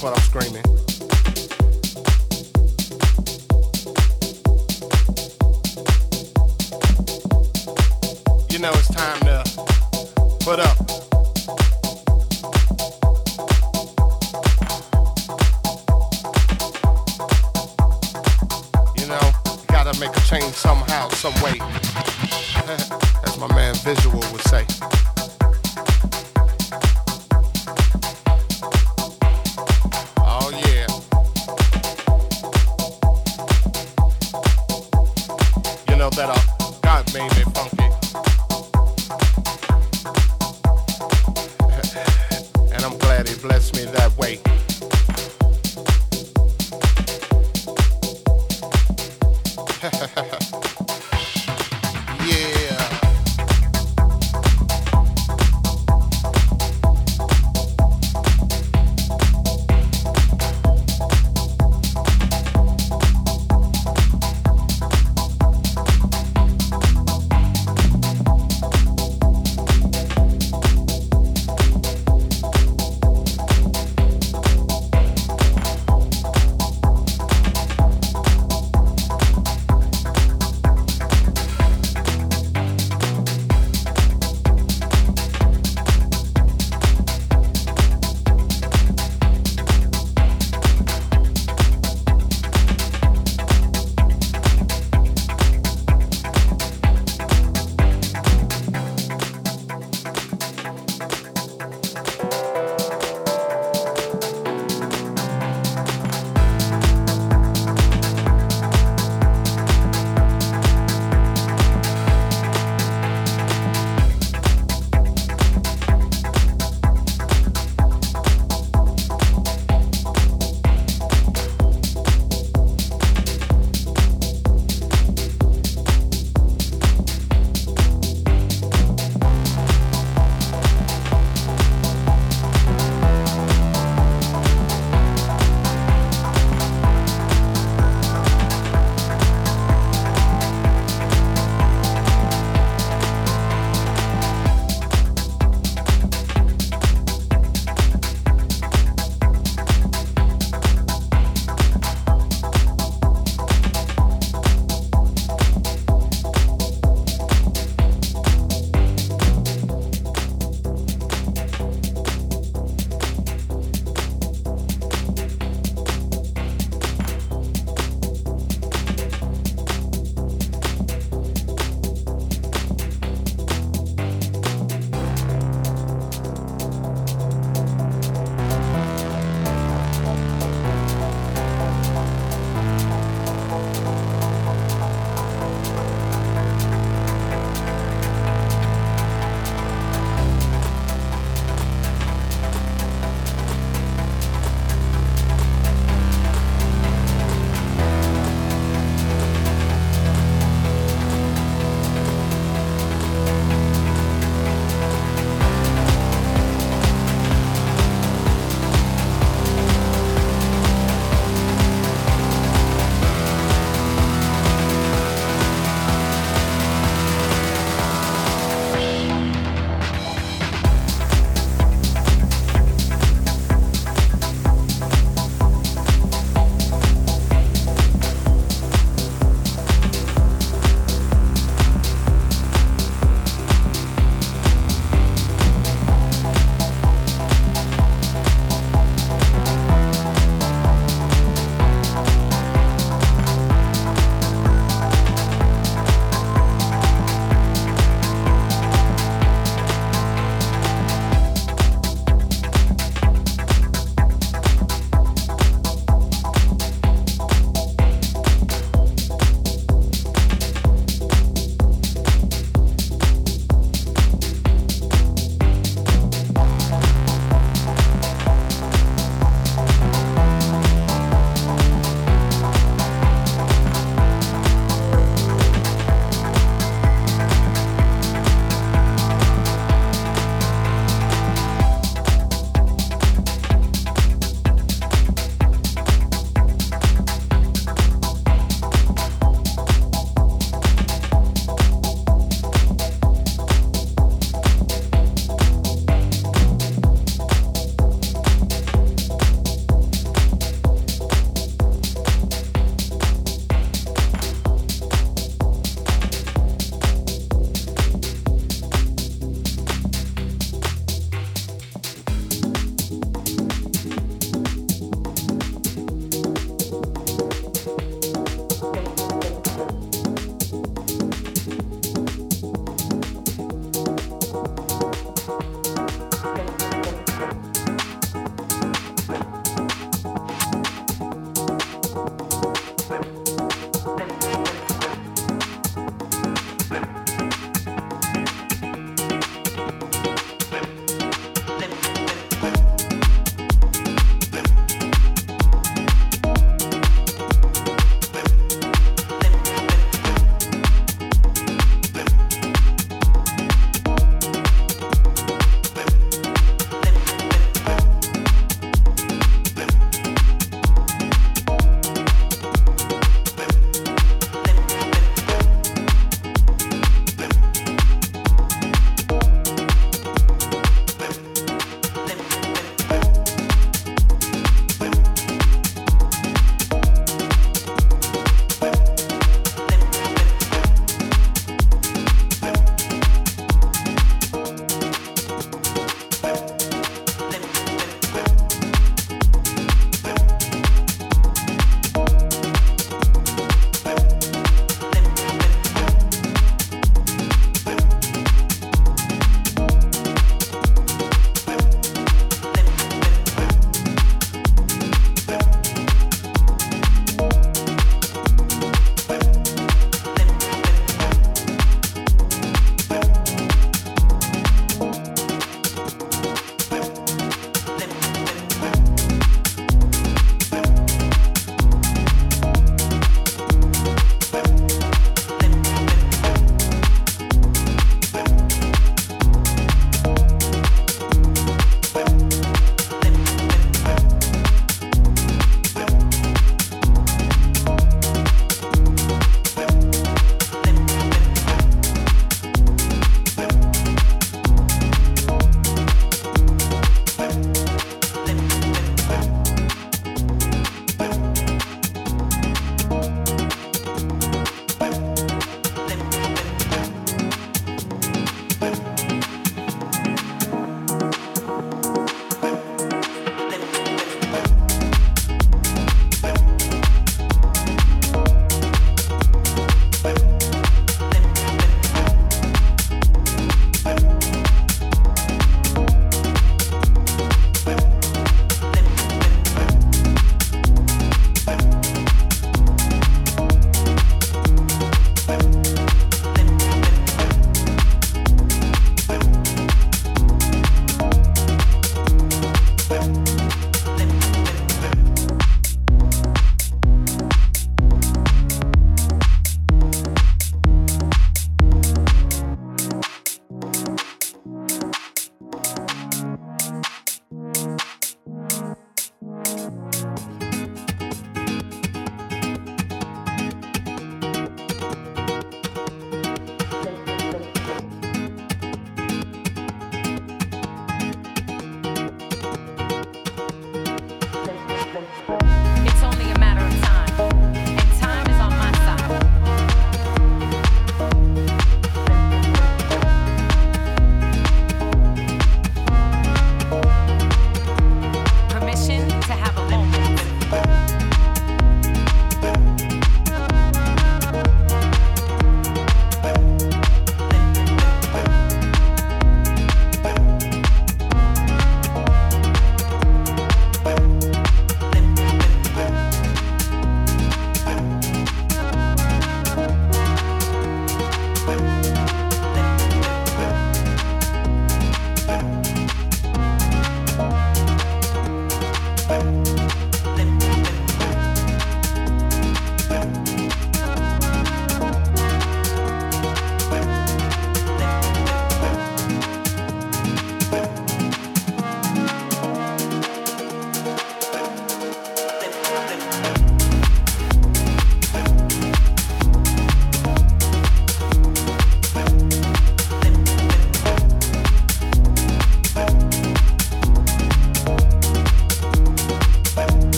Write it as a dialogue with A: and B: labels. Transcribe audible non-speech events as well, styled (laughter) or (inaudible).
A: that's what I'm screaming. You know it's time to put up. You know, gotta make a change somehow, some way. (laughs) As my man Visual would say.